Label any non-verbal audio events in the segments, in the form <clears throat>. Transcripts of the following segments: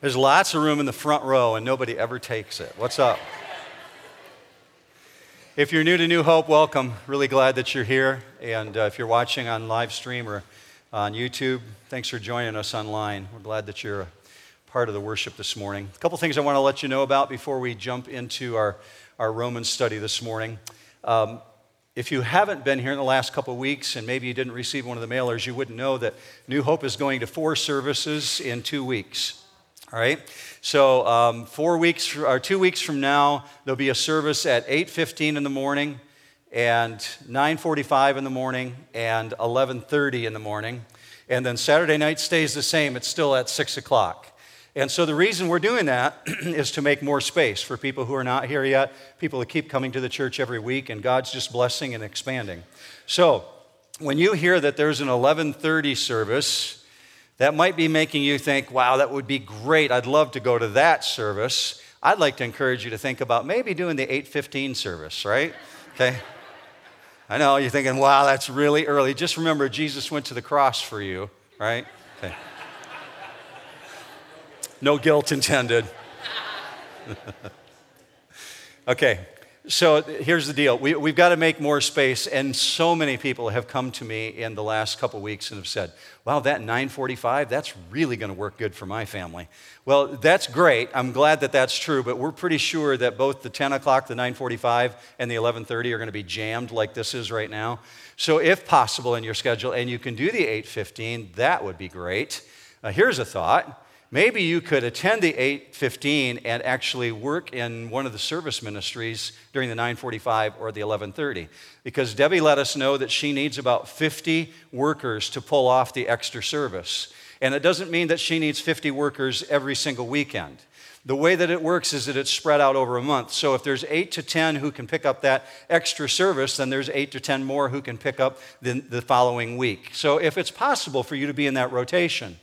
There's lots of room in the front row, and nobody ever takes it. What's up? if you're new to New Hope, welcome. Really glad that you're here. And uh, if you're watching on live stream or on YouTube, thanks for joining us online. We're glad that you're a part of the worship this morning. A couple things I want to let you know about before we jump into our, our Roman study this morning. Um, if you haven't been here in the last couple weeks and maybe you didn't receive one of the mailers, you wouldn't know that New Hope is going to four services in two weeks. All right. So um, four weeks or two weeks from now, there'll be a service at 8:15 in the morning, and 9:45 in the morning, and 11:30 in the morning, and then Saturday night stays the same. It's still at six o'clock. And so the reason we're doing that <clears throat> is to make more space for people who are not here yet, people who keep coming to the church every week, and God's just blessing and expanding. So when you hear that there's an 11:30 service that might be making you think, wow, that would be great. I'd love to go to that service. I'd like to encourage you to think about maybe doing the 815 service, right? Okay. I know you're thinking, wow, that's really early. Just remember, Jesus went to the cross for you, right? Okay. No guilt intended. <laughs> okay, so here's the deal. We, have got to make more space and so many people have come to me in the last couple weeks and have said wow that 945 that's really going to work good for my family. Well that's great. I'm glad that that's true but we're pretty sure that both the 10 o'clock the 945 and the 1130 are going to be jammed like this is right now. So if possible in your schedule and you can do the 815 that would be great. Uh, here's a thought maybe you could attend the 815 and actually work in one of the service ministries during the 945 or the 1130 because debbie let us know that she needs about 50 workers to pull off the extra service and it doesn't mean that she needs 50 workers every single weekend the way that it works is that it's spread out over a month. So if there's eight to 10 who can pick up that extra service, then there's eight to 10 more who can pick up the, the following week. So if it's possible for you to be in that rotation,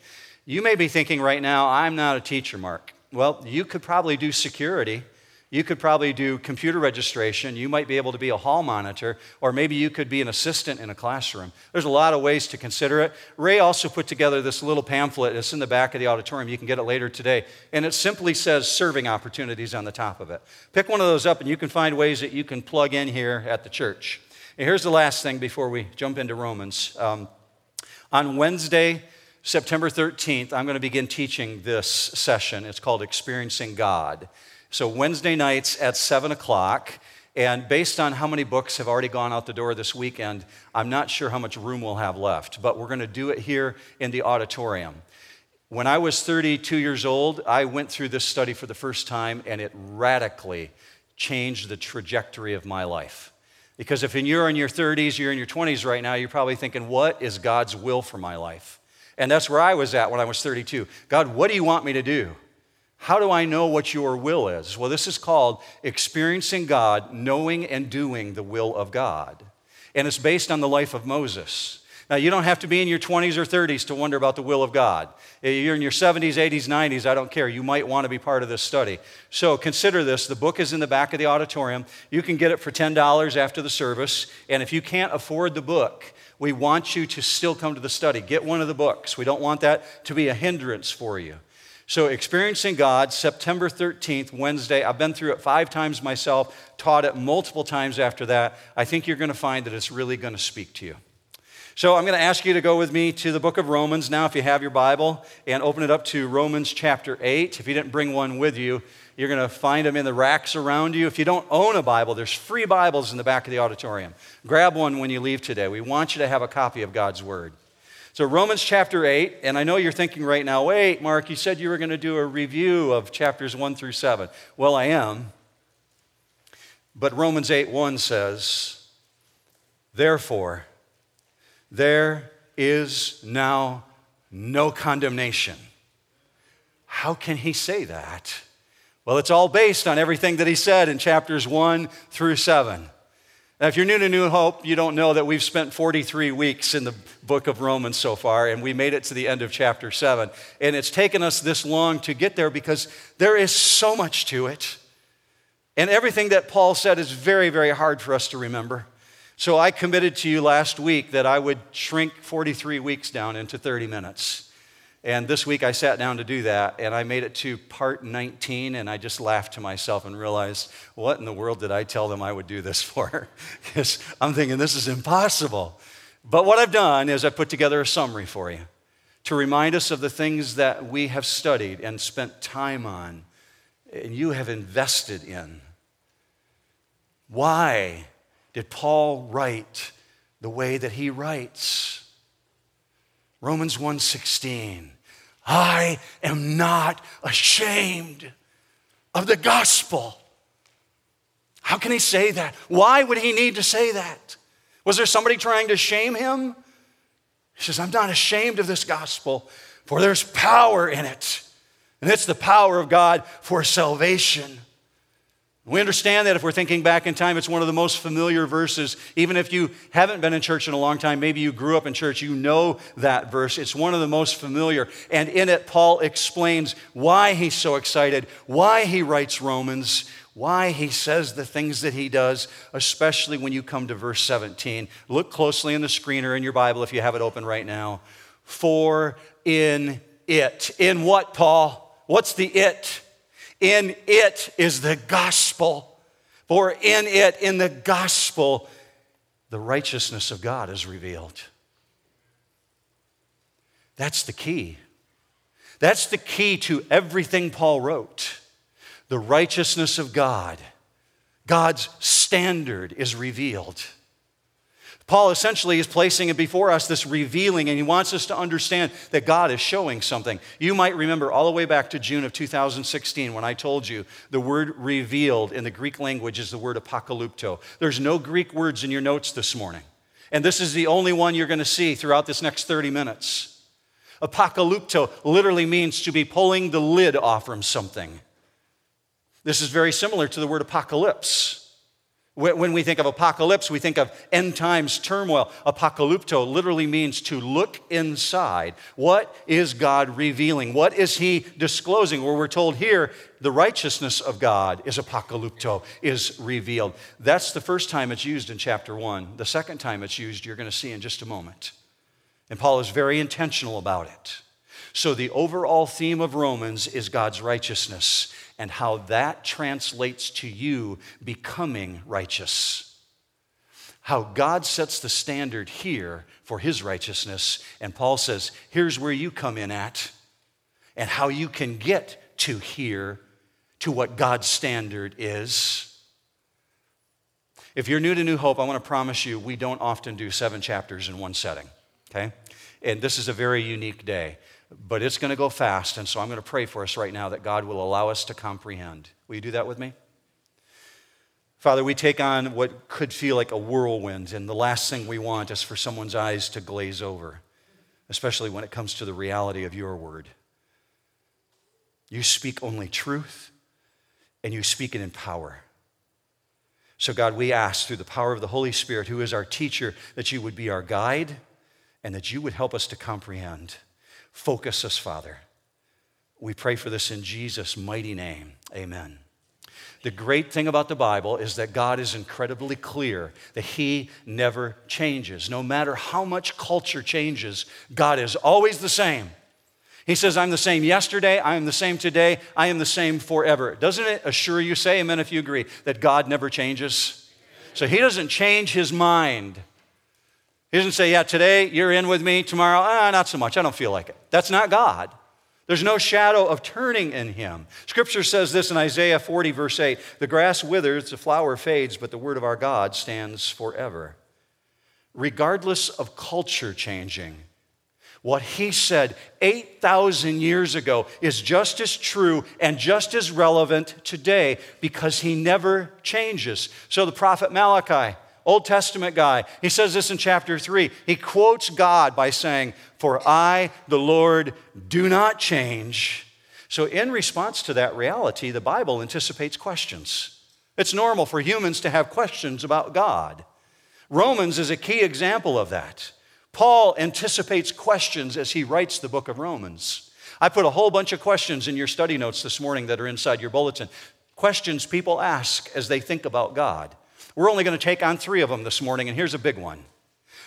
you may be thinking right now, I'm not a teacher, Mark. Well, you could probably do security. You could probably do computer registration. You might be able to be a hall monitor, or maybe you could be an assistant in a classroom. There's a lot of ways to consider it. Ray also put together this little pamphlet. It's in the back of the auditorium. You can get it later today. And it simply says serving opportunities on the top of it. Pick one of those up, and you can find ways that you can plug in here at the church. And here's the last thing before we jump into Romans. Um, on Wednesday, September 13th, I'm going to begin teaching this session. It's called Experiencing God. So, Wednesday nights at 7 o'clock. And based on how many books have already gone out the door this weekend, I'm not sure how much room we'll have left, but we're going to do it here in the auditorium. When I was 32 years old, I went through this study for the first time, and it radically changed the trajectory of my life. Because if you're in your 30s, you're in your 20s right now, you're probably thinking, what is God's will for my life? And that's where I was at when I was 32. God, what do you want me to do? How do I know what your will is? Well, this is called experiencing God, knowing and doing the will of God. And it's based on the life of Moses. Now, you don't have to be in your 20s or 30s to wonder about the will of God. If you're in your 70s, 80s, 90s, I don't care. You might want to be part of this study. So consider this. The book is in the back of the auditorium. You can get it for $10 after the service. And if you can't afford the book, we want you to still come to the study. Get one of the books. We don't want that to be a hindrance for you. So, Experiencing God, September 13th, Wednesday. I've been through it five times myself, taught it multiple times after that. I think you're going to find that it's really going to speak to you. So, I'm going to ask you to go with me to the book of Romans now, if you have your Bible, and open it up to Romans chapter 8. If you didn't bring one with you, you're going to find them in the racks around you. If you don't own a Bible, there's free Bibles in the back of the auditorium. Grab one when you leave today. We want you to have a copy of God's Word. So, Romans chapter 8, and I know you're thinking right now, wait, Mark, you said you were going to do a review of chapters 1 through 7. Well, I am. But Romans 8 1 says, Therefore, there is now no condemnation. How can he say that? Well, it's all based on everything that he said in chapters 1 through 7. Now, if you're new to New Hope, you don't know that we've spent 43 weeks in the book of Romans so far, and we made it to the end of chapter 7. And it's taken us this long to get there because there is so much to it. And everything that Paul said is very, very hard for us to remember. So I committed to you last week that I would shrink 43 weeks down into 30 minutes. And this week I sat down to do that, and I made it to part 19, and I just laughed to myself and realized, what in the world did I tell them I would do this <laughs> for? because I'm thinking, this is impossible. But what I've done is I put together a summary for you to remind us of the things that we have studied and spent time on, and you have invested in. Why did Paul write the way that he writes? Romans 1:16 I am not ashamed of the gospel. How can he say that? Why would he need to say that? Was there somebody trying to shame him? He says, I'm not ashamed of this gospel, for there's power in it. And it's the power of God for salvation we understand that if we're thinking back in time, it's one of the most familiar verses. Even if you haven't been in church in a long time, maybe you grew up in church, you know that verse. It's one of the most familiar. And in it, Paul explains why he's so excited, why he writes Romans, why he says the things that he does, especially when you come to verse 17. Look closely in the screen or in your Bible if you have it open right now. For in it. In what, Paul? What's the it? In it is the gospel. For in it, in the gospel, the righteousness of God is revealed. That's the key. That's the key to everything Paul wrote. The righteousness of God, God's standard is revealed. Paul essentially is placing it before us, this revealing, and he wants us to understand that God is showing something. You might remember all the way back to June of 2016 when I told you the word revealed in the Greek language is the word apocalypto. There's no Greek words in your notes this morning. And this is the only one you're going to see throughout this next 30 minutes. Apocalypto literally means to be pulling the lid off from something. This is very similar to the word apocalypse. When we think of apocalypse, we think of end times turmoil. Apocalypto literally means to look inside. What is God revealing? What is He disclosing? Where we're told here, the righteousness of God is apocalypto, is revealed. That's the first time it's used in chapter one. The second time it's used, you're going to see in just a moment. And Paul is very intentional about it. So, the overall theme of Romans is God's righteousness and how that translates to you becoming righteous. How God sets the standard here for his righteousness. And Paul says, here's where you come in at, and how you can get to here to what God's standard is. If you're new to New Hope, I want to promise you we don't often do seven chapters in one setting, okay? And this is a very unique day but it's going to go fast. And so I'm going to pray for us right now that God will allow us to comprehend. Will you do that with me? Father, we take on what could feel like a whirlwind, and the last thing we want is for someone's eyes to glaze over, especially when it comes to the reality of your word. You speak only truth, and you speak it in power. So, God, we ask through the power of the Holy Spirit, who is our teacher, that you would be our guide and that you would help us to comprehend. Focus us, Father. We pray for this in Jesus' mighty name. Amen. The great thing about the Bible is that God is incredibly clear that He never changes. No matter how much culture changes, God is always the same. He says, I'm the same yesterday, I am the same today, I am the same forever. Doesn't it assure you, say amen if you agree, that God never changes? So He doesn't change His mind. He doesn't say, Yeah, today you're in with me, tomorrow, ah, not so much. I don't feel like it. That's not God. There's no shadow of turning in him. Scripture says this in Isaiah 40, verse 8 The grass withers, the flower fades, but the word of our God stands forever. Regardless of culture changing, what he said 8,000 years ago is just as true and just as relevant today because he never changes. So the prophet Malachi, Old Testament guy. He says this in chapter 3. He quotes God by saying, For I, the Lord, do not change. So, in response to that reality, the Bible anticipates questions. It's normal for humans to have questions about God. Romans is a key example of that. Paul anticipates questions as he writes the book of Romans. I put a whole bunch of questions in your study notes this morning that are inside your bulletin. Questions people ask as they think about God. We're only going to take on three of them this morning, and here's a big one.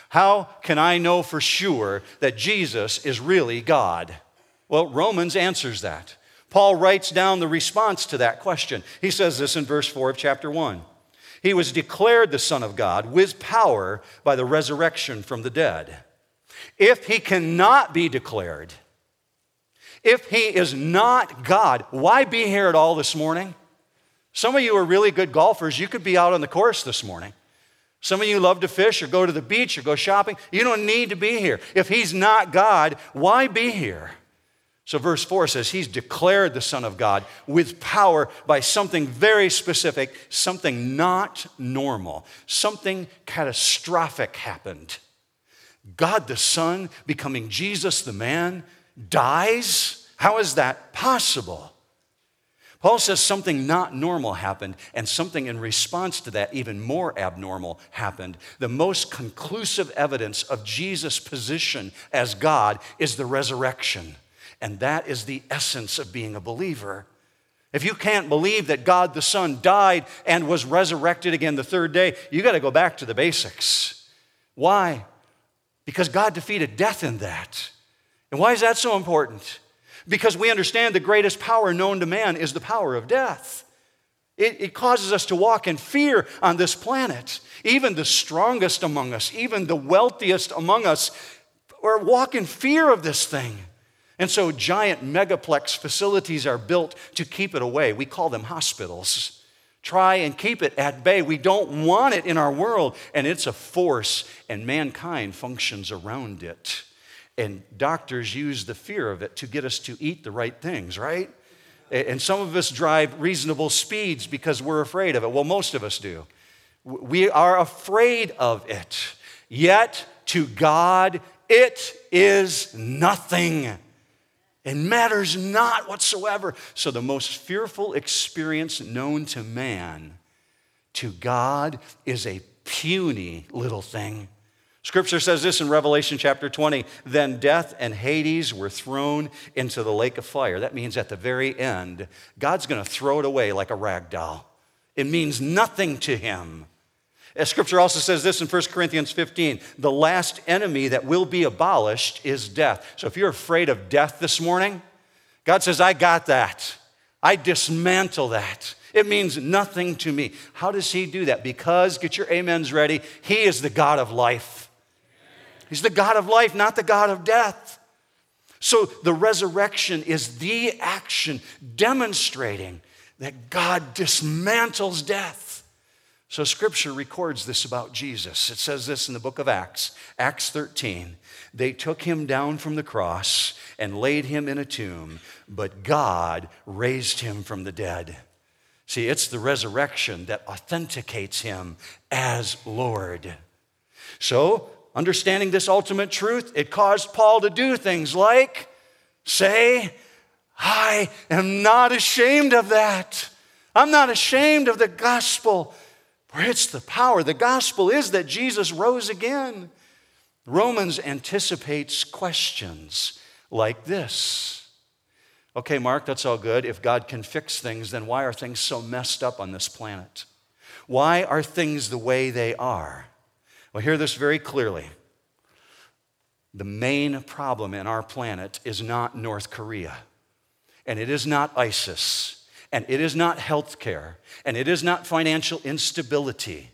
How can I know for sure that Jesus is really God? Well, Romans answers that. Paul writes down the response to that question. He says this in verse 4 of chapter 1. He was declared the Son of God with power by the resurrection from the dead. If he cannot be declared, if he is not God, why be here at all this morning? Some of you are really good golfers. You could be out on the course this morning. Some of you love to fish or go to the beach or go shopping. You don't need to be here. If he's not God, why be here? So, verse 4 says, He's declared the Son of God with power by something very specific, something not normal, something catastrophic happened. God the Son, becoming Jesus the man, dies? How is that possible? Paul says something not normal happened, and something in response to that, even more abnormal, happened. The most conclusive evidence of Jesus' position as God is the resurrection. And that is the essence of being a believer. If you can't believe that God the Son died and was resurrected again the third day, you got to go back to the basics. Why? Because God defeated death in that. And why is that so important? Because we understand the greatest power known to man is the power of death. It, it, causes us to walk in fear on this planet. Even the strongest among us, even the wealthiest among us, are walk in fear of this thing. And so giant megaplex facilities are built to keep it away. We call them hospitals. Try and keep it at bay. We don't want it in our world, and it's a force, and mankind functions around it. And doctors use the fear of it to get us to eat the right things, right? And some of us drive reasonable speeds because we're afraid of it. Well, most of us do. We are afraid of it. Yet, to God, it is nothing. It matters not whatsoever. So, the most fearful experience known to man, to God, is a puny little thing. Scripture says this in Revelation chapter 20 then death and Hades were thrown into the lake of fire. That means at the very end, God's going to throw it away like a rag doll. It means nothing to him. As scripture also says this in 1 Corinthians 15 the last enemy that will be abolished is death. So if you're afraid of death this morning, God says, I got that. I dismantle that. It means nothing to me. How does He do that? Because, get your amens ready, He is the God of life. He's the God of life, not the God of death. So the resurrection is the action demonstrating that God dismantles death. So scripture records this about Jesus. It says this in the book of Acts, Acts 13. They took him down from the cross and laid him in a tomb, but God raised him from the dead. See, it's the resurrection that authenticates him as Lord. So understanding this ultimate truth, it caused Paul to do things like say, I am not ashamed of that. I'm not ashamed of the gospel, for it's the power. The gospel is that Jesus rose again. Romans anticipates questions like this. Okay, Mark, that's all good. If God can fix things, then why are things so messed up on this planet? Why are things the way they are? Well, hear this very clearly. The main problem in our planet is not North Korea, and it is not ISIS, and it is not healthcare, and it is not financial instability.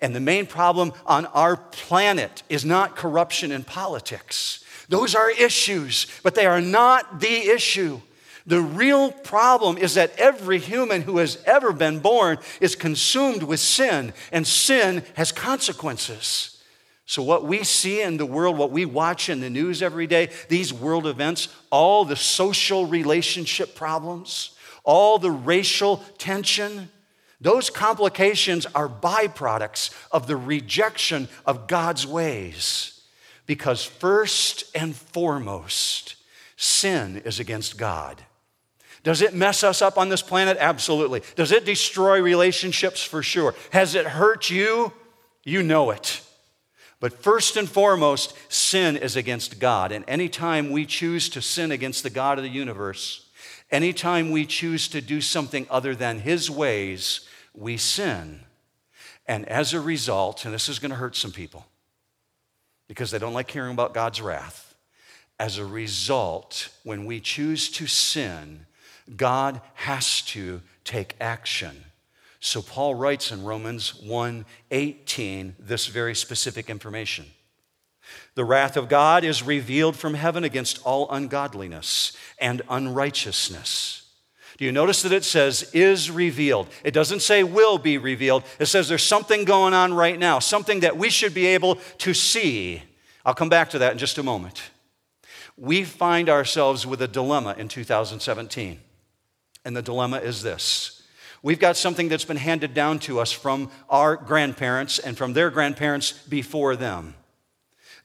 And the main problem on our planet is not corruption in politics. Those are issues, but they are not the issue. The real problem is that every human who has ever been born is consumed with sin, and sin has consequences. So, what we see in the world, what we watch in the news every day, these world events, all the social relationship problems, all the racial tension, those complications are byproducts of the rejection of God's ways. Because, first and foremost, sin is against God. Does it mess us up on this planet? Absolutely. Does it destroy relationships? For sure. Has it hurt you? You know it. But first and foremost, sin is against God. And anytime we choose to sin against the God of the universe, anytime we choose to do something other than His ways, we sin. And as a result, and this is going to hurt some people because they don't like hearing about God's wrath, as a result, when we choose to sin, God has to take action. So Paul writes in Romans 1:18 this very specific information. The wrath of God is revealed from heaven against all ungodliness and unrighteousness. Do you notice that it says is revealed? It doesn't say will be revealed. It says there's something going on right now, something that we should be able to see. I'll come back to that in just a moment. We find ourselves with a dilemma in 2017. And the dilemma is this We've got something that's been handed down to us from our grandparents and from their grandparents before them.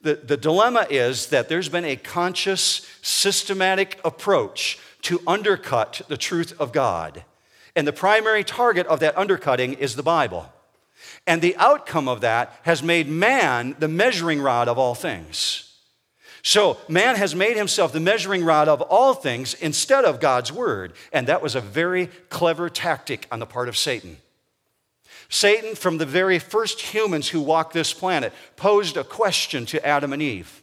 The, the dilemma is that there's been a conscious, systematic approach to undercut the truth of God. And the primary target of that undercutting is the Bible. And the outcome of that has made man the measuring rod of all things. So, man has made himself the measuring rod of all things instead of God's word. And that was a very clever tactic on the part of Satan. Satan, from the very first humans who walked this planet, posed a question to Adam and Eve.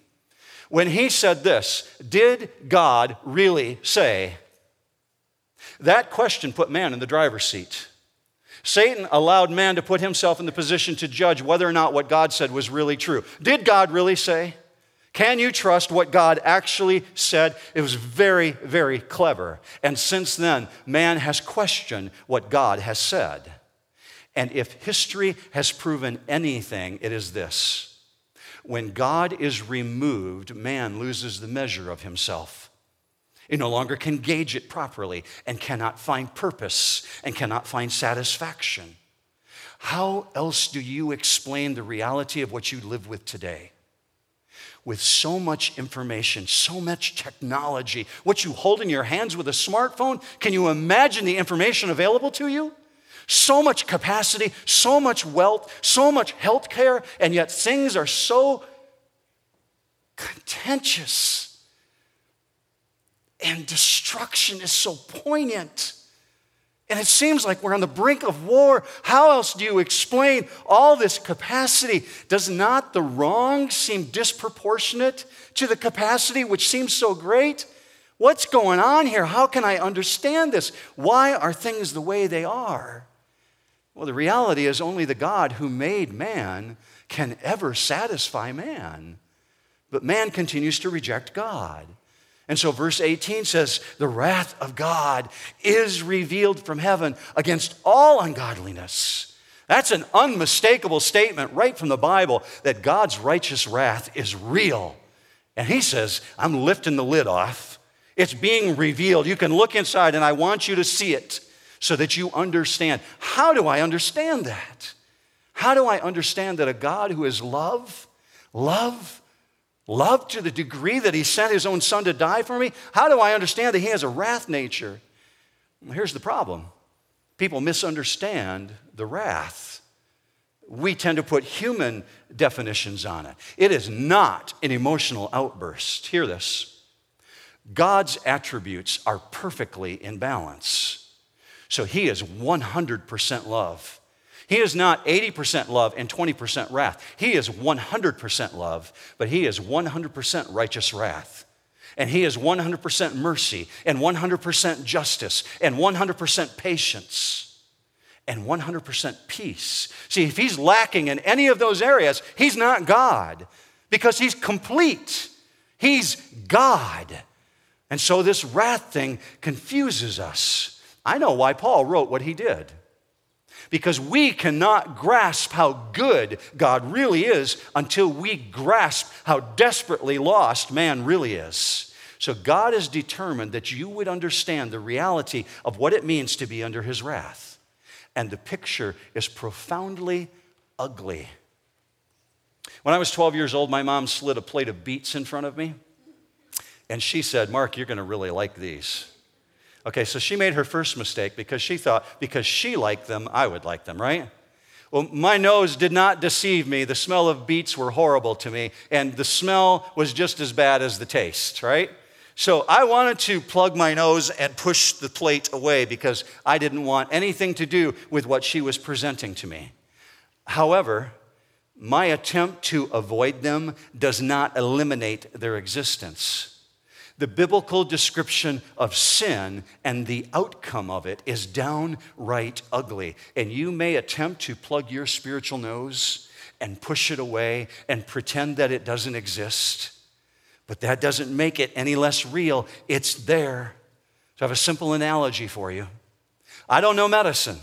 When he said this, Did God really say? That question put man in the driver's seat. Satan allowed man to put himself in the position to judge whether or not what God said was really true. Did God really say? Can you trust what God actually said? It was very, very clever. And since then, man has questioned what God has said. And if history has proven anything, it is this when God is removed, man loses the measure of himself. He no longer can gauge it properly and cannot find purpose and cannot find satisfaction. How else do you explain the reality of what you live with today? With so much information, so much technology, what you hold in your hands with a smartphone, can you imagine the information available to you? So much capacity, so much wealth, so much health care, and yet things are so contentious. And destruction is so poignant. And it seems like we're on the brink of war. How else do you explain all this capacity? Does not the wrong seem disproportionate to the capacity which seems so great? What's going on here? How can I understand this? Why are things the way they are? Well, the reality is only the God who made man can ever satisfy man. But man continues to reject God. And so, verse 18 says, The wrath of God is revealed from heaven against all ungodliness. That's an unmistakable statement right from the Bible that God's righteous wrath is real. And he says, I'm lifting the lid off. It's being revealed. You can look inside, and I want you to see it so that you understand. How do I understand that? How do I understand that a God who is love, love, Love to the degree that he sent his own son to die for me? How do I understand that he has a wrath nature? Well, here's the problem people misunderstand the wrath. We tend to put human definitions on it. It is not an emotional outburst. Hear this God's attributes are perfectly in balance. So he is 100% love. He is not 80% love and 20% wrath. He is 100% love, but he is 100% righteous wrath. And he is 100% mercy and 100% justice and 100% patience and 100% peace. See, if he's lacking in any of those areas, he's not God because he's complete. He's God. And so this wrath thing confuses us. I know why Paul wrote what he did because we cannot grasp how good God really is until we grasp how desperately lost man really is. So, God is determined that you would understand the reality of what it means to be under his wrath. And the picture is profoundly ugly. When I was 12 years old, my mom slid a plate of beets in front of me. And she said, Mark, you're going to really like these. Okay, so she made her first mistake because she thought, because she liked them, I would like them, right? Well, my nose did not deceive me. The smell of beets were horrible to me, and the smell was just as bad as the taste, right? So I wanted to plug my nose and push the plate away because I didn't want anything to do with what she was presenting to me. However, my attempt to avoid them does not eliminate their existence. The biblical description of sin and the outcome of it is downright ugly. And you may attempt to plug your spiritual nose and push it away and pretend that it doesn't exist. But that doesn't make it any less real. It's there. So I have a simple analogy for you. I don't know medicine.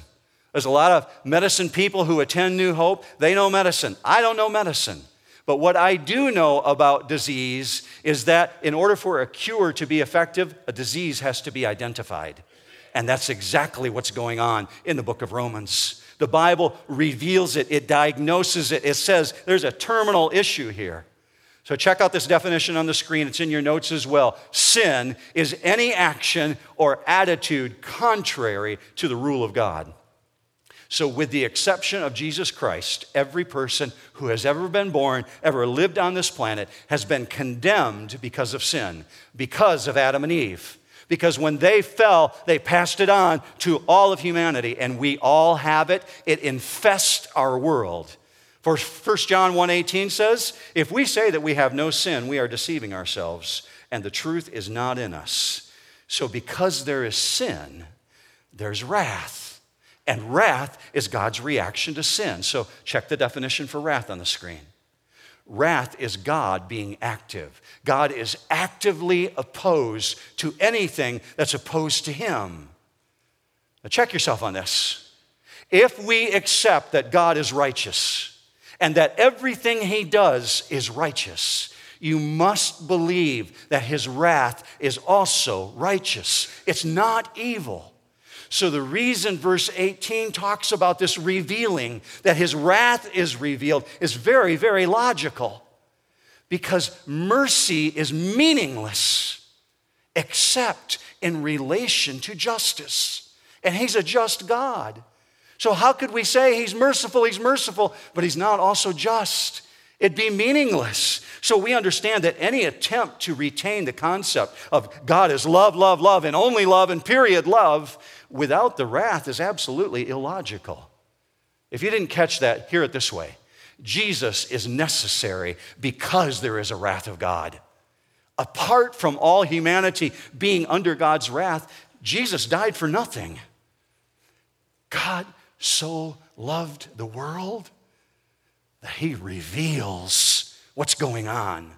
There's a lot of medicine people who attend New Hope. They know medicine. I don't know medicine. But what I do know about disease is that in order for a cure to be effective, a disease has to be identified. And that's exactly what's going on in the book of Romans. The Bible reveals it, it diagnoses it, it says there's a terminal issue here. So, check out this definition on the screen. It's in your notes as well. Sin is any action or attitude contrary to the rule of God. So, with the exception of Jesus Christ, every person who has ever been born, ever lived on this planet, has been condemned because of sin, because of Adam and Eve. Because when they fell, they passed it on to all of humanity, and we all have it. It infests our world. For 1 John 1:18 says, "If we say that we have no sin, we are deceiving ourselves, and the truth is not in us." So because there is sin, there's wrath. And wrath is God's reaction to sin. So check the definition for wrath on the screen. Wrath is God being active. God is actively opposed to anything that's opposed to Him. Now, check yourself on this. If we accept that God is righteous and that everything He does is righteous, you must believe that His wrath is also righteous. It's not evil. So, the reason verse 18 talks about this revealing, that his wrath is revealed, is very, very logical. Because mercy is meaningless except in relation to justice. And he's a just God. So, how could we say he's merciful, he's merciful, but he's not also just? It'd be meaningless. So we understand that any attempt to retain the concept of God is love, love, love, and only love, and period love without the wrath is absolutely illogical. If you didn't catch that, hear it this way Jesus is necessary because there is a wrath of God. Apart from all humanity being under God's wrath, Jesus died for nothing. God so loved the world that he reveals what's going on.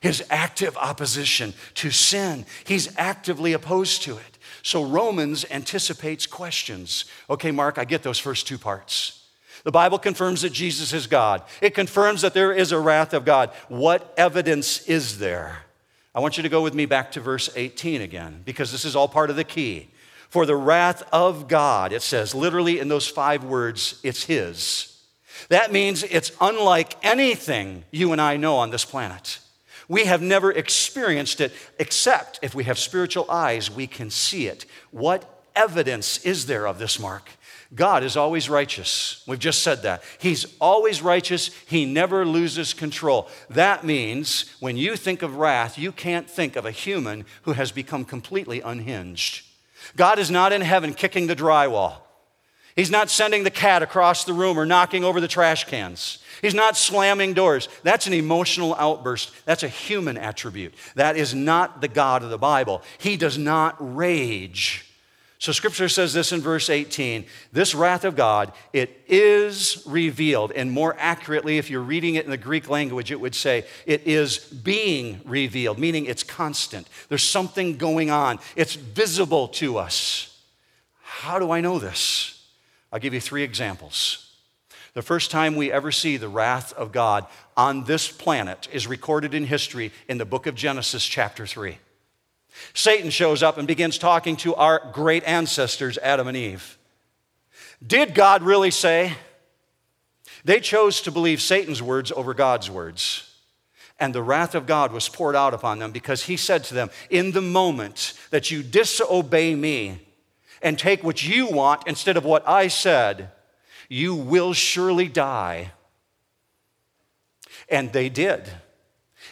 His active opposition to sin, he's actively opposed to it. So Romans anticipates questions. Okay, Mark, I get those first two parts. The Bible confirms that Jesus is God. It confirms that there is a wrath of God. What evidence is there? I want you to go with me back to verse 18 again, because this is all part of the key. For the wrath of God, it says literally in those five words, it's His. That means it's unlike anything you and I know on this planet. We have never experienced it except if we have spiritual eyes, we can see it. What evidence is there of this, Mark? God is always righteous. We've just said that. He's always righteous. He never loses control. That means when you think of wrath, you can't think of a human who has become completely unhinged. God is not in heaven kicking the drywall. He's not sending the cat across the room or knocking over the trash cans. He's not slamming doors. That's an emotional outburst. That's a human attribute. That is not the God of the Bible. He does not rage. So scripture says this in verse 18 this wrath of God, it is revealed. And more accurately, if you're reading it in the Greek language, it would say it is being revealed, meaning it's constant. There's something going on, it's visible to us. How do I know this? I'll give you three examples. The first time we ever see the wrath of God on this planet is recorded in history in the book of Genesis, chapter 3. Satan shows up and begins talking to our great ancestors, Adam and Eve. Did God really say? They chose to believe Satan's words over God's words. And the wrath of God was poured out upon them because he said to them, In the moment that you disobey me and take what you want instead of what I said, you will surely die. And they did.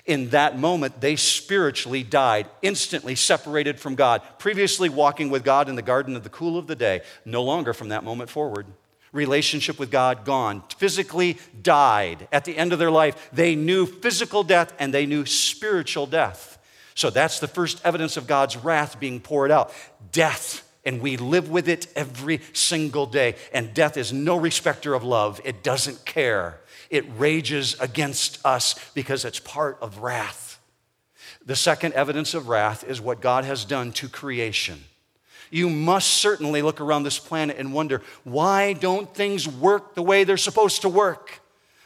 In that moment, they spiritually died, instantly separated from God, previously walking with God in the garden of the cool of the day, no longer from that moment forward. Relationship with God gone, physically died. At the end of their life, they knew physical death and they knew spiritual death. So that's the first evidence of God's wrath being poured out death. And we live with it every single day. And death is no respecter of love, it doesn't care. It rages against us because it's part of wrath. The second evidence of wrath is what God has done to creation. You must certainly look around this planet and wonder why don't things work the way they're supposed to work?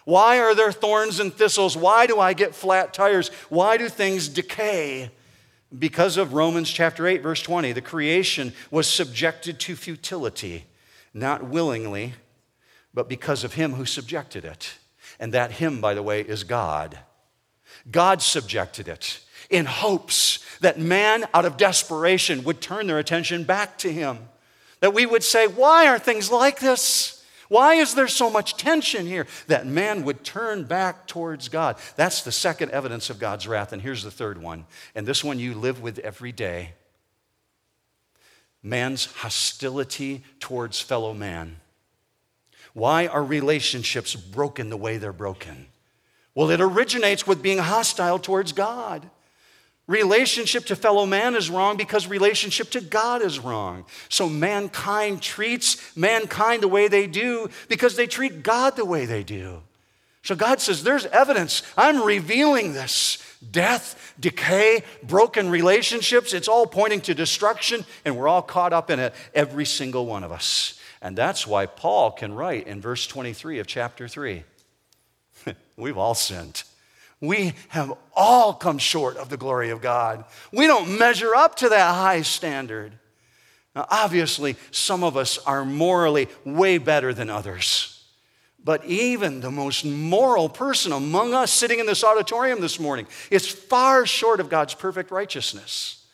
Why are there thorns and thistles? Why do I get flat tires? Why do things decay? Because of Romans chapter 8, verse 20, the creation was subjected to futility, not willingly, but because of him who subjected it. And that him, by the way, is God. God subjected it in hopes that man, out of desperation, would turn their attention back to him. That we would say, Why are things like this? Why is there so much tension here? That man would turn back towards God. That's the second evidence of God's wrath. And here's the third one. And this one you live with every day man's hostility towards fellow man. Why are relationships broken the way they're broken? Well, it originates with being hostile towards God. Relationship to fellow man is wrong because relationship to God is wrong. So mankind treats mankind the way they do because they treat God the way they do. So God says, There's evidence. I'm revealing this. Death, decay, broken relationships, it's all pointing to destruction, and we're all caught up in it, every single one of us. And that's why Paul can write in verse 23 of chapter 3 <laughs> We've all sinned. We have all come short of the glory of God. We don't measure up to that high standard. Now, obviously, some of us are morally way better than others. But even the most moral person among us sitting in this auditorium this morning is far short of God's perfect righteousness.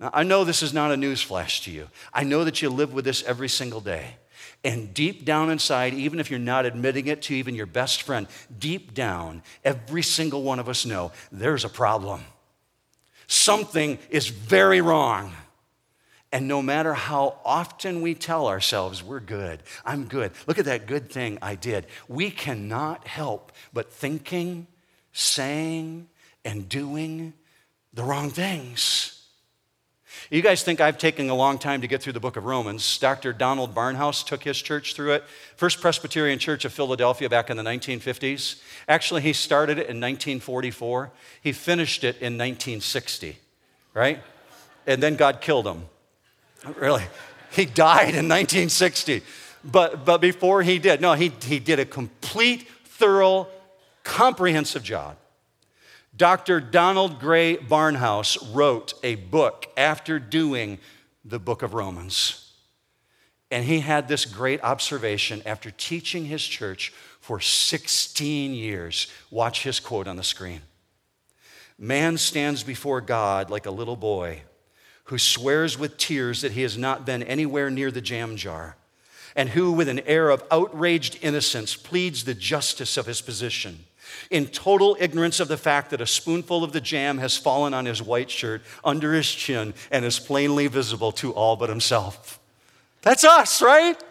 Now, I know this is not a newsflash to you. I know that you live with this every single day. And deep down inside, even if you're not admitting it to even your best friend, deep down, every single one of us know there's a problem. Something is very wrong. And no matter how often we tell ourselves we're good, I'm good, look at that good thing I did, we cannot help but thinking, saying, and doing the wrong things. You guys think I've taken a long time to get through the book of Romans. Dr. Donald Barnhouse took his church through it. First Presbyterian Church of Philadelphia back in the 1950s. Actually, he started it in 1944. He finished it in 1960, right? And then God killed him. Really? He died in 1960. But, but before he did, no, he, he did a complete, thorough, comprehensive job. Dr. Donald Grey Barnhouse wrote a book after doing the book of Romans. And he had this great observation after teaching his church for 16 years. Watch his quote on the screen. Man stands before God like a little boy who swears with tears that he has not been anywhere near the jam jar, and who, with an air of outraged innocence, pleads the justice of his position in total ignorance of the fact that a spoonful of the jam has fallen on his white shirt under his chin and is plainly visible to all but himself. That's us, right?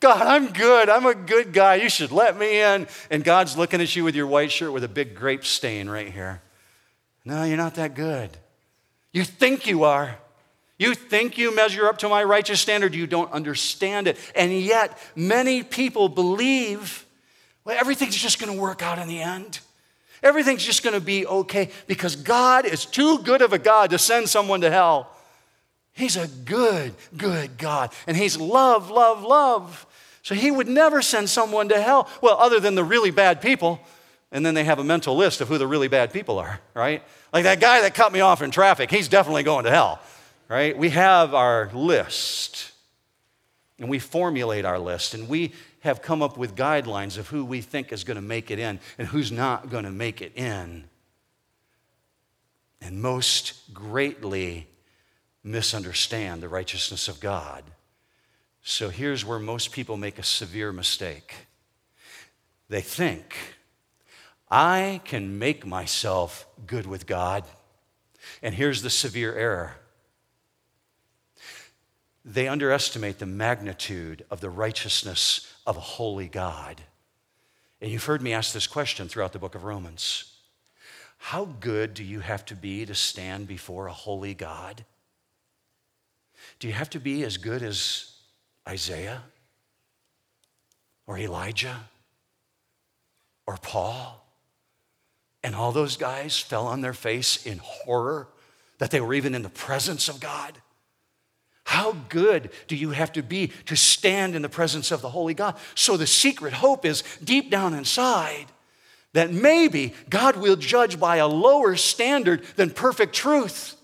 God, I'm good. I'm a good guy. You should let me in. And God's looking at you with your white shirt with a big grape stain right here. No, you're not that good. You think you are. You think you measure up to my righteous standard. You don't understand it. And yet, many people believe everything's just going to work out in the end. Everything's just going to be okay because God is too good of a God to send someone to hell. He's a good, good God. And He's love, love, love. So He would never send someone to hell. Well, other than the really bad people. And then they have a mental list of who the really bad people are, right? Like that guy that cut me off in traffic, he's definitely going to hell, right? We have our list and we formulate our list and we have come up with guidelines of who we think is going to make it in and who's not going to make it in. And most greatly misunderstand the righteousness of God. So here's where most people make a severe mistake. They think, I can make myself good with God. And here's the severe error they underestimate the magnitude of the righteousness of a holy God. And you've heard me ask this question throughout the book of Romans How good do you have to be to stand before a holy God? Do you have to be as good as Isaiah or Elijah or Paul? And all those guys fell on their face in horror that they were even in the presence of God. How good do you have to be to stand in the presence of the Holy God? So the secret hope is deep down inside that maybe God will judge by a lower standard than perfect truth.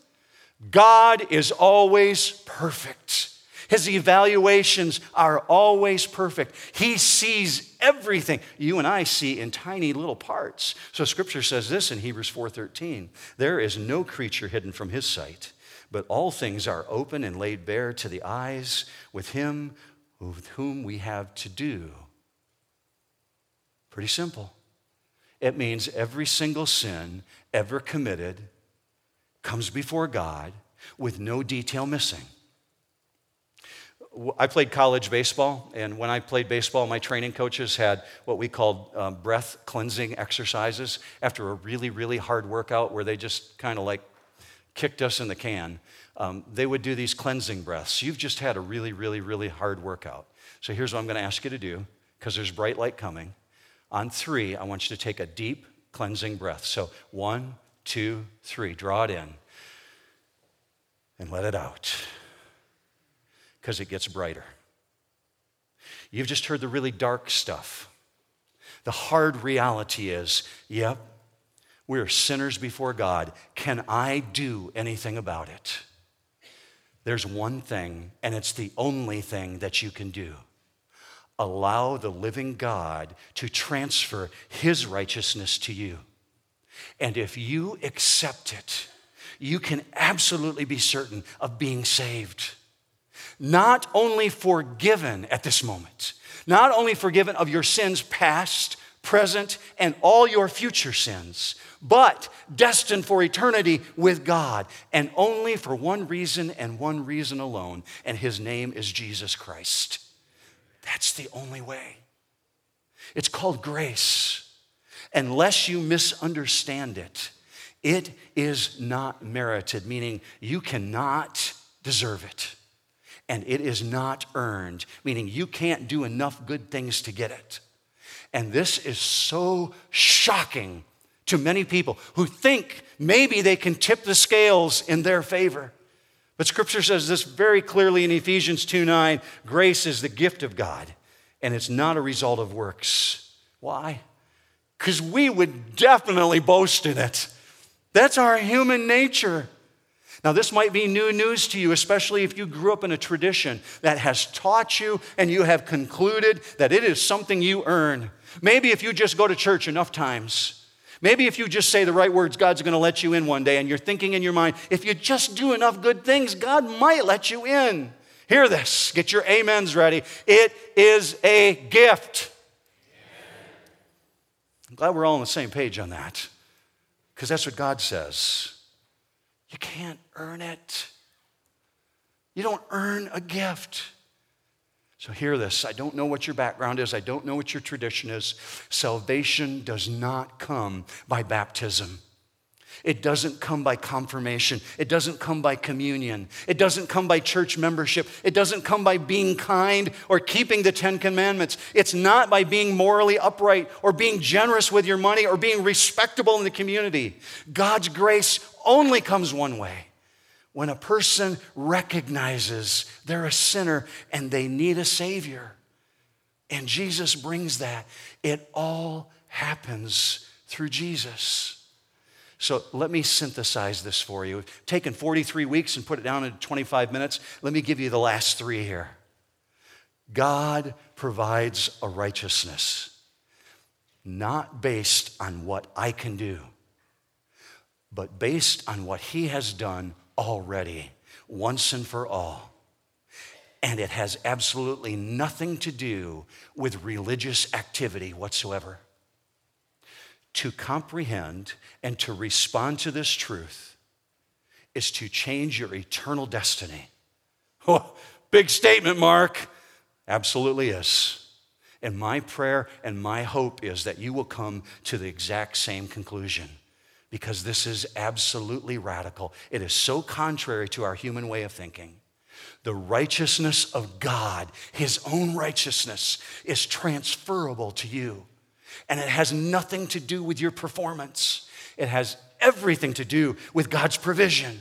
God is always perfect. His evaluations are always perfect. He sees everything. You and I see in tiny little parts. So scripture says this in Hebrews 4:13, there is no creature hidden from his sight, but all things are open and laid bare to the eyes with him with whom we have to do. Pretty simple. It means every single sin ever committed comes before God with no detail missing. I played college baseball, and when I played baseball, my training coaches had what we called um, breath cleansing exercises after a really, really hard workout where they just kind of like kicked us in the can. Um, they would do these cleansing breaths. You've just had a really, really, really hard workout. So here's what I'm going to ask you to do because there's bright light coming. On three, I want you to take a deep cleansing breath. So one, two, three. Draw it in and let it out because it gets brighter. You've just heard the really dark stuff. The hard reality is yep, we're sinners before God. Can I do anything about it? There's one thing, and it's the only thing that you can do. Allow the living God to transfer his righteousness to you. And if you accept it, you can absolutely be certain of being saved not only forgiven at this moment, not only forgiven of your sins past, present, and all your future sins, but destined for eternity with God, and only for one reason and one reason alone, and his name is Jesus Christ. That's the only way. It's called grace. Unless you misunderstand it, it is not merited, meaning you cannot deserve it and it is not earned, meaning you can't do enough good things to get it. And this is so shocking to many people who think maybe they can tip the scales in their favor. But scripture says this very clearly in Ephesians 2 9 grace is the gift of God, and it's not a result of works. Why? Because we would definitely boast in it. That's our human nature. Now, this might be new news to you, especially if you grew up in a tradition that has taught you and you have concluded that it is something you earn. Maybe if you just go to church enough times, maybe if you just say the right words, God's going to let you in one day, and you're thinking in your mind, if you just do enough good things, God might let you in. Hear this, get your amens ready. It is a gift. I'm glad we're all on the same page on that, because that's what God says. You can't earn it. You don't earn a gift. So, hear this. I don't know what your background is, I don't know what your tradition is. Salvation does not come by baptism. It doesn't come by confirmation. It doesn't come by communion. It doesn't come by church membership. It doesn't come by being kind or keeping the Ten Commandments. It's not by being morally upright or being generous with your money or being respectable in the community. God's grace only comes one way when a person recognizes they're a sinner and they need a Savior. And Jesus brings that. It all happens through Jesus. So let me synthesize this for you. We've taken 43 weeks and put it down into 25 minutes. Let me give you the last three here. God provides a righteousness not based on what I can do, but based on what He has done already, once and for all. And it has absolutely nothing to do with religious activity whatsoever. To comprehend and to respond to this truth is to change your eternal destiny. <laughs> Oh, big statement, Mark. Absolutely is. And my prayer and my hope is that you will come to the exact same conclusion because this is absolutely radical. It is so contrary to our human way of thinking. The righteousness of God, His own righteousness, is transferable to you. And it has nothing to do with your performance, it has everything to do with God's provision.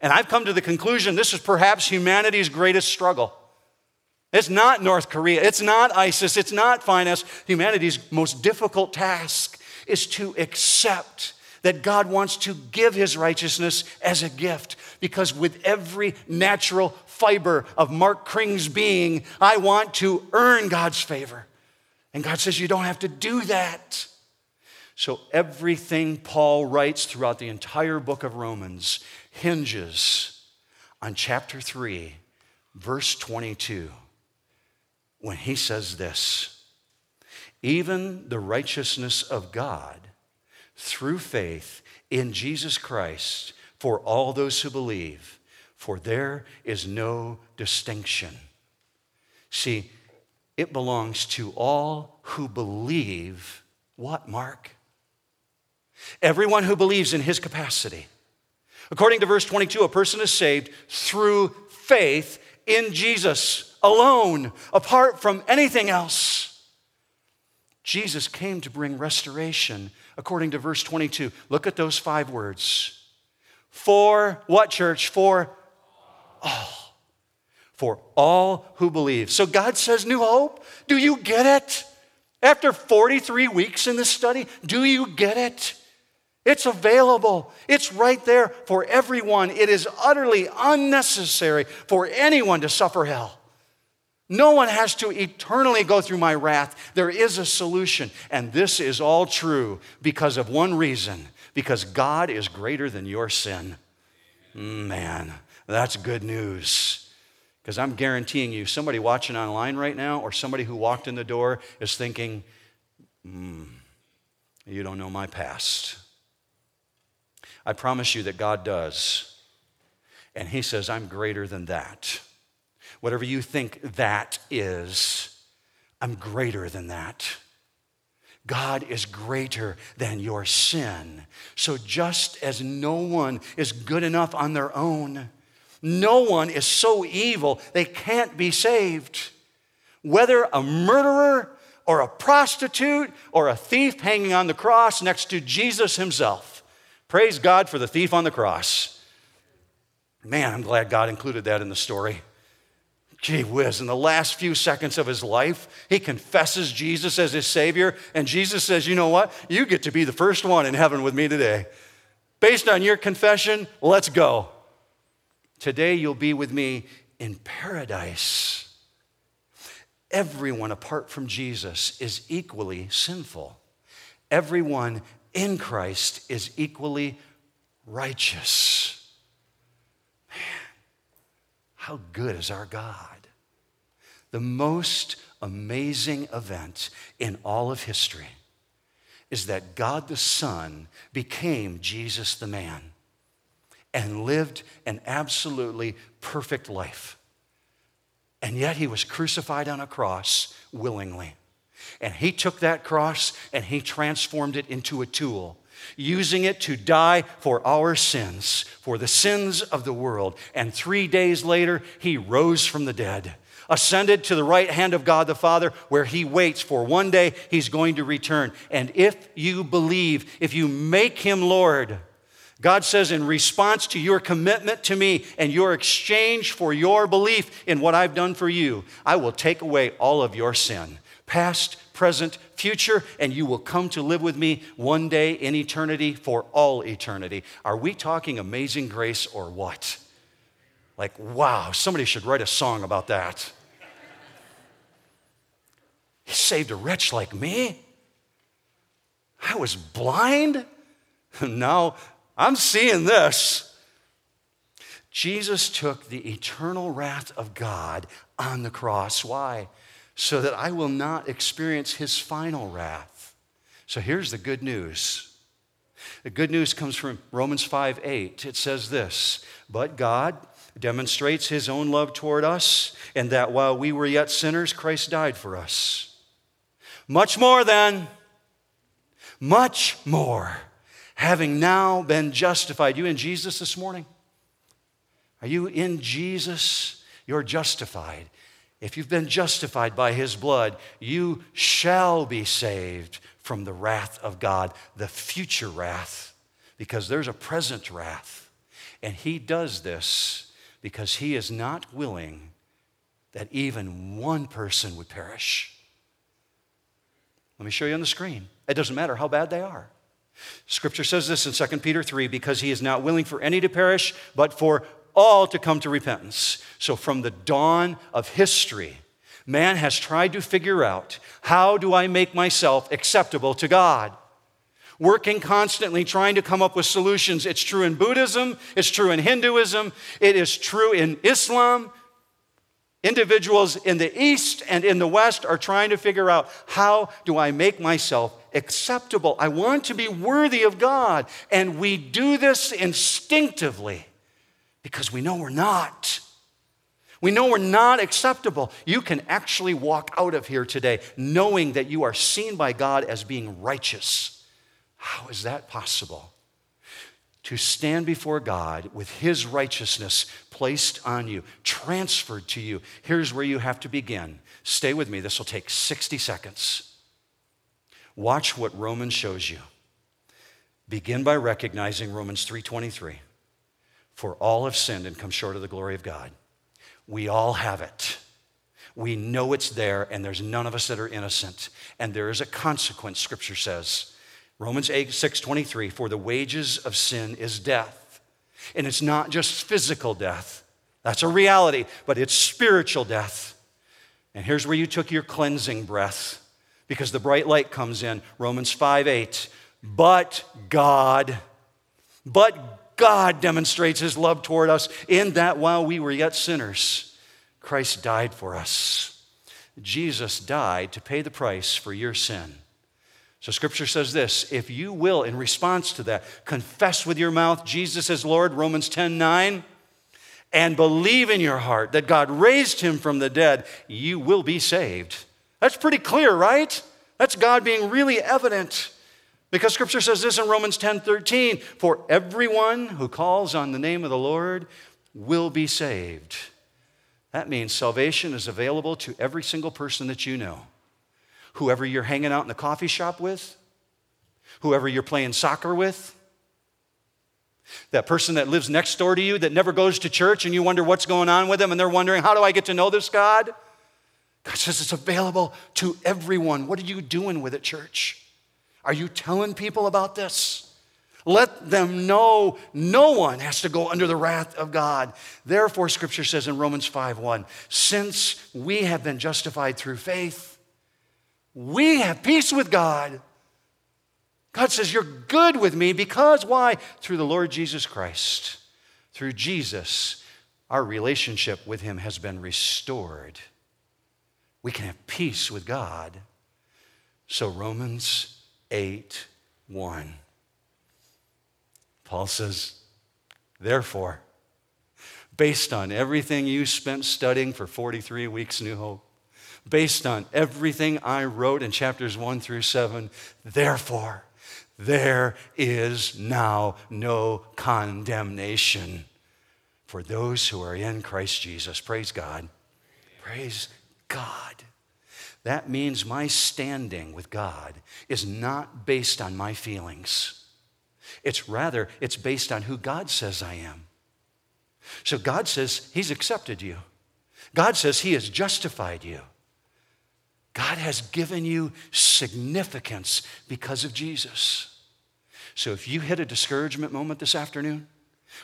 And I've come to the conclusion this is perhaps humanity's greatest struggle. It's not North Korea, it's not ISIS, it's not finance. Humanity's most difficult task is to accept that God wants to give his righteousness as a gift. Because with every natural fiber of Mark Kring's being, I want to earn God's favor. And God says, You don't have to do that. So everything Paul writes throughout the entire book of Romans hinges on chapter 3, verse 22, when he says this Even the righteousness of God through faith in Jesus Christ for all those who believe, for there is no distinction. See, it belongs to all who believe what, Mark? Everyone who believes in his capacity. According to verse 22, a person is saved through faith in Jesus alone, apart from anything else. Jesus came to bring restoration according to verse 22. Look at those five words. For what, church? For all. For all who believe. So God says, New hope. Do you get it? After 43 weeks in this study, do you get it? It's available. It's right there for everyone. It is utterly unnecessary for anyone to suffer hell. No one has to eternally go through my wrath. There is a solution. And this is all true because of one reason because God is greater than your sin. Man, that's good news. Because I'm guaranteeing you, somebody watching online right now or somebody who walked in the door is thinking, hmm, you don't know my past. I promise you that God does. And He says, I'm greater than that. Whatever you think that is, I'm greater than that. God is greater than your sin. So, just as no one is good enough on their own, no one is so evil they can't be saved. Whether a murderer or a prostitute or a thief hanging on the cross next to Jesus himself. Praise God for the thief on the cross. Man, I'm glad God included that in the story. Gee whiz, in the last few seconds of his life, he confesses Jesus as his Savior, and Jesus says, You know what? You get to be the first one in heaven with me today. Based on your confession, let's go. Today you'll be with me in paradise. Everyone apart from Jesus is equally sinful. Everyone in Christ is equally righteous. How good is our God? The most amazing event in all of history is that God the Son became Jesus the man and lived an absolutely perfect life. And yet he was crucified on a cross willingly. And he took that cross and he transformed it into a tool using it to die for our sins, for the sins of the world. And three days later, he rose from the dead, ascended to the right hand of God the Father, where he waits for one day he's going to return. And if you believe, if you make him Lord, God says, in response to your commitment to me and your exchange for your belief in what I've done for you, I will take away all of your sin, past, present, future, and you will come to live with me one day in eternity for all eternity. Are we talking amazing grace or what? Like, wow, somebody should write a song about that. He saved a wretch like me. I was blind. <laughs> Now I'm seeing this. Jesus took the eternal wrath of God on the cross. Why? So that I will not experience his final wrath. So here's the good news. The good news comes from Romans 5 8. It says this But God demonstrates his own love toward us, and that while we were yet sinners, Christ died for us. Much more than, much more having now been justified. You in Jesus this morning? Are you in Jesus? You're justified. If you've been justified by his blood, you shall be saved from the wrath of God, the future wrath, because there's a present wrath. And he does this because he is not willing that even one person would perish. Let me show you on the screen. It doesn't matter how bad they are. Scripture says this in 2 Peter 3 because he is not willing for any to perish, but for all to come to repentance. So, from the dawn of history, man has tried to figure out how do I make myself acceptable to God? Working constantly, trying to come up with solutions. It's true in Buddhism, it's true in Hinduism, it is true in Islam. Individuals in the East and in the West are trying to figure out how do I make myself acceptable? I want to be worthy of God. And we do this instinctively because we know we're not. We know we're not acceptable. You can actually walk out of here today knowing that you are seen by God as being righteous. How is that possible? To stand before God with His righteousness placed on you, transferred to you. Here's where you have to begin. Stay with me, this will take 60 seconds. Watch what Romans shows you. Begin by recognizing Romans 3:23. For all have sinned and come short of the glory of God. We all have it. We know it's there, and there's none of us that are innocent. And there is a consequence, Scripture says. Romans 8, 6 23, for the wages of sin is death. And it's not just physical death, that's a reality, but it's spiritual death. And here's where you took your cleansing breath because the bright light comes in. Romans 5 8. But God, but God demonstrates his love toward us in that while we were yet sinners, Christ died for us. Jesus died to pay the price for your sin. So scripture says this if you will, in response to that, confess with your mouth Jesus is Lord, Romans 10 9, and believe in your heart that God raised him from the dead, you will be saved. That's pretty clear, right? That's God being really evident. Because scripture says this in Romans 10 13 For everyone who calls on the name of the Lord will be saved. That means salvation is available to every single person that you know. Whoever you're hanging out in the coffee shop with, whoever you're playing soccer with, that person that lives next door to you that never goes to church and you wonder what's going on with them and they're wondering, how do I get to know this God? God says it's available to everyone. What are you doing with it, church? Are you telling people about this? Let them know no one has to go under the wrath of God. Therefore, scripture says in Romans 5:1, since we have been justified through faith, we have peace with God. God says, You're good with me because why? Through the Lord Jesus Christ. Through Jesus, our relationship with Him has been restored. We can have peace with God. So, Romans 8 1. Paul says, Therefore, based on everything you spent studying for 43 weeks, New Hope, based on everything I wrote in chapters 1 through 7, therefore, there is now no condemnation for those who are in Christ Jesus. Praise God. Praise God. That means my standing with God is not based on my feelings. It's rather, it's based on who God says I am. So God says He's accepted you. God says He has justified you. God has given you significance because of Jesus. So if you hit a discouragement moment this afternoon,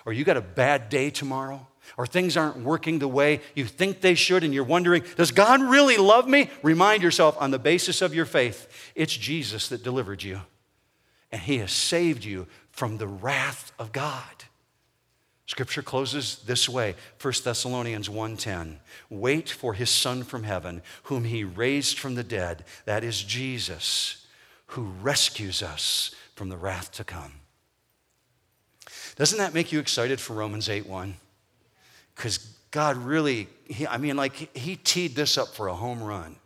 or you got a bad day tomorrow, or things aren't working the way you think they should, and you're wondering, does God really love me? Remind yourself on the basis of your faith, it's Jesus that delivered you, and He has saved you from the wrath of God. Scripture closes this way 1 Thessalonians 1:10 Wait for his son from heaven whom he raised from the dead that is Jesus who rescues us from the wrath to come. Doesn't that make you excited for Romans 8:1? Because God really, he, I mean, like, He teed this up for a home run.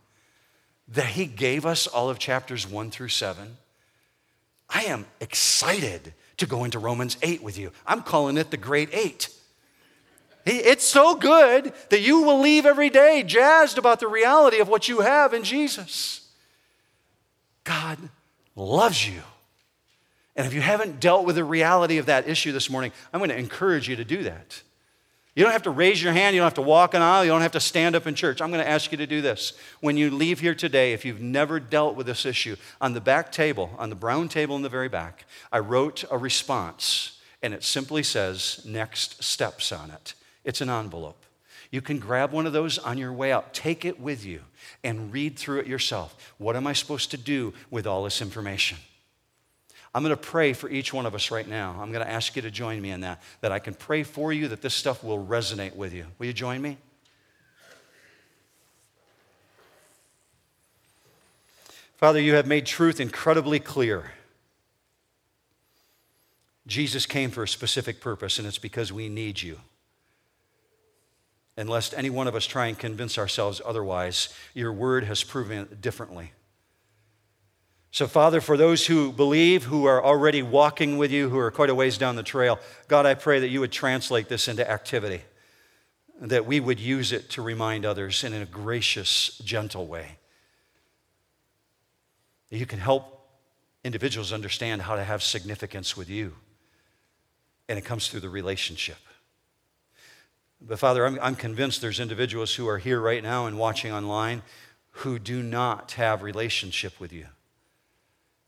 That He gave us all of chapters one through seven. I am excited to go into Romans 8 with you. I'm calling it the Great Eight. It's so good that you will leave every day jazzed about the reality of what you have in Jesus. God loves you. And if you haven't dealt with the reality of that issue this morning, I'm going to encourage you to do that. You don't have to raise your hand. You don't have to walk an aisle. You don't have to stand up in church. I'm going to ask you to do this. When you leave here today, if you've never dealt with this issue, on the back table, on the brown table in the very back, I wrote a response, and it simply says, Next steps on it. It's an envelope. You can grab one of those on your way out, take it with you, and read through it yourself. What am I supposed to do with all this information? I'm going to pray for each one of us right now. I'm going to ask you to join me in that, that I can pray for you, that this stuff will resonate with you. Will you join me? Father, you have made truth incredibly clear. Jesus came for a specific purpose, and it's because we need you. And lest any one of us try and convince ourselves otherwise, your word has proven it differently. So, Father, for those who believe, who are already walking with you, who are quite a ways down the trail, God, I pray that you would translate this into activity, that we would use it to remind others in a gracious, gentle way. That you can help individuals understand how to have significance with you, and it comes through the relationship. But, Father, I'm, I'm convinced there's individuals who are here right now and watching online who do not have relationship with you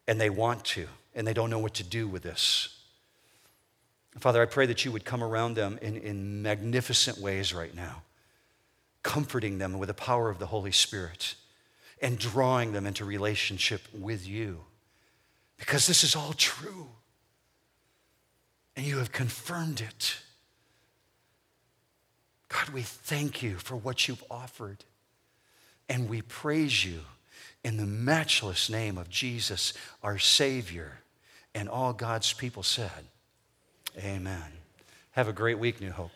and they want to, and they don't know what to do with this. Father, I pray that you would come around them in, in magnificent ways right now, comforting them with the power of the Holy Spirit and drawing them into relationship with you. Because this is all true. And you have confirmed it. God, we thank you for what you've offered. And we praise you in the matchless name of Jesus, our Savior. And all God's people said, Amen. Have a great week, New Hope.